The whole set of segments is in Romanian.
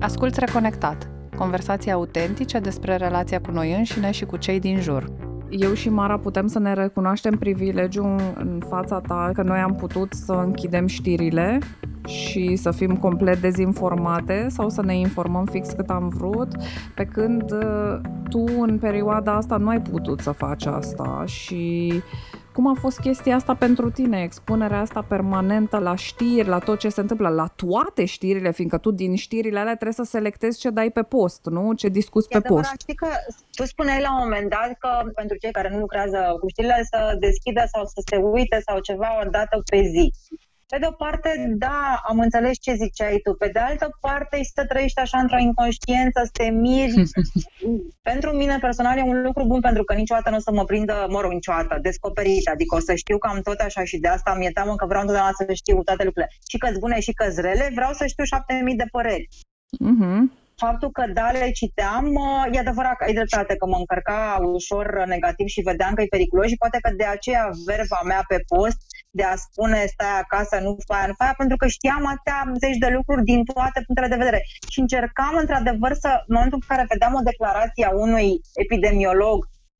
Asculți Reconectat, conversații autentice despre relația cu noi înșine și cu cei din jur. Eu și Mara putem să ne recunoaștem privilegiul în fața ta că noi am putut să închidem știrile și să fim complet dezinformate sau să ne informăm fix cât am vrut, pe când uh, tu în perioada asta nu ai putut să faci asta și cum a fost chestia asta pentru tine, expunerea asta permanentă la știri, la tot ce se întâmplă, la toate știrile, fiindcă tu din știrile alea trebuie să selectezi ce dai pe post, nu? Ce discuți pe adevărat, post. Știi că tu spuneai la un moment dat că pentru cei care nu lucrează cu știrile să deschidă sau să se uite sau ceva o dată pe zi. Pe de o parte, da, am înțeles ce ziceai tu. Pe de altă parte, și să trăiești așa într-o inconștiență, să te miri. pentru mine personal e un lucru bun pentru că niciodată nu o să mă prindă, mă rog, niciodată, descoperit. Adică o să știu că am tot așa și de asta mi-e teamă că vreau întotdeauna să știu toate lucrurile. Și că bune și că rele, vreau să știu șapte mii de păreri. Mm-hmm faptul că da, le citeam, e adevărat că ai dreptate că mă încărca ușor negativ și vedeam că e periculos și poate că de aceea verba mea pe post de a spune stai acasă, nu fai, nu fai, pentru că știam atâtea zeci de lucruri din toate punctele de vedere. Și încercam într-adevăr să, în momentul în care vedeam o declarație a unui epidemiolog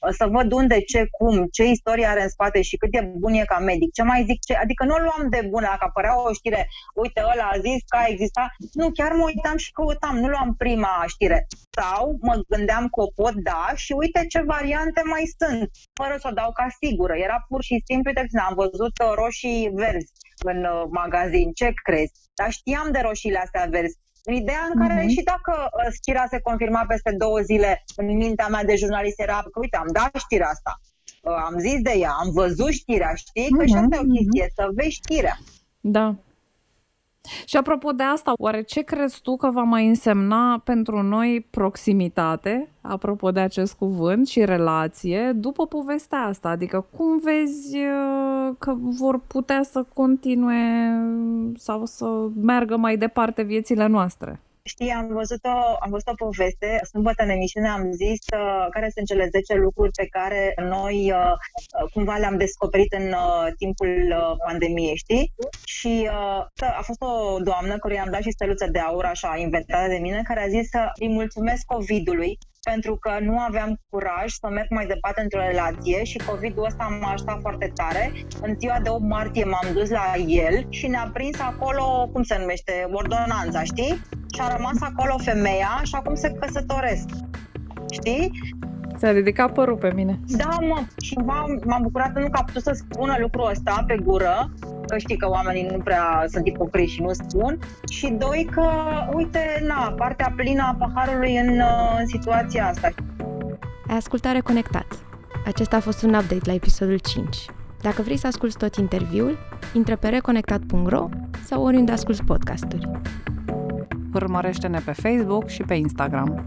să văd unde, ce, cum, ce istorie are în spate și cât de bun e ca medic. Ce mai zic, ce, adică nu o luam de bună, dacă apărea o știre, uite, ăla a zis că a existat, nu, chiar mă uitam și căutam, nu luam prima știre. Sau mă gândeam că o pot da și uite ce variante mai sunt, fără să o dau ca sigură. Era pur și simplu, uite, am văzut uh, roșii verzi în uh, magazin, ce crezi? Dar știam de roșiile astea verzi în ideea în care uh-huh. și dacă uh, știrea se confirma peste două zile, în mintea mea de jurnalist era că, uite, am dat știrea asta, uh, am zis de ea, am văzut știrea, știi? Că uh-huh. și asta e o mhm, chestie, uh-huh. să vezi știrea. Da. Și apropo de asta, oare ce crezi tu că va mai însemna pentru noi proximitate, apropo de acest cuvânt, și relație, după povestea asta? Adică cum vezi uh, că vor putea să continue sau să meargă mai departe viețile noastre? Știi, am văzut o, am văzut o poveste, sâmbătă în emisiune am zis uh, care sunt cele 10 lucruri pe care noi uh, uh, cumva le-am descoperit în uh, timpul uh, pandemiei, știi? Și uh, a fost o doamnă care i-am dat și steluță de aur, așa, inventată de mine, care a zis să îi mulțumesc COVID-ului pentru că nu aveam curaj să merg mai departe într-o relație și COVID-ul ăsta m-a ajutat foarte tare. În ziua de 8 martie m-am dus la el și ne-a prins acolo, cum se numește, ordonanța, știi? Și a rămas acolo femeia și acum se căsătoresc. Știi? S-a ridicat părul pe mine. Da, mă, și m-am, m-am bucurat nu că a putut să spună lucrul ăsta pe gură, că știi că oamenii nu prea sunt ipocriți și nu spun, și doi că, uite, na, partea plină a paharului în, în situația asta. Ai ascultat Reconectat. Acesta a fost un update la episodul 5. Dacă vrei să asculti tot interviul, intră pe reconectat.ro sau oriunde asculti podcasturi. Urmărește-ne pe Facebook și pe Instagram.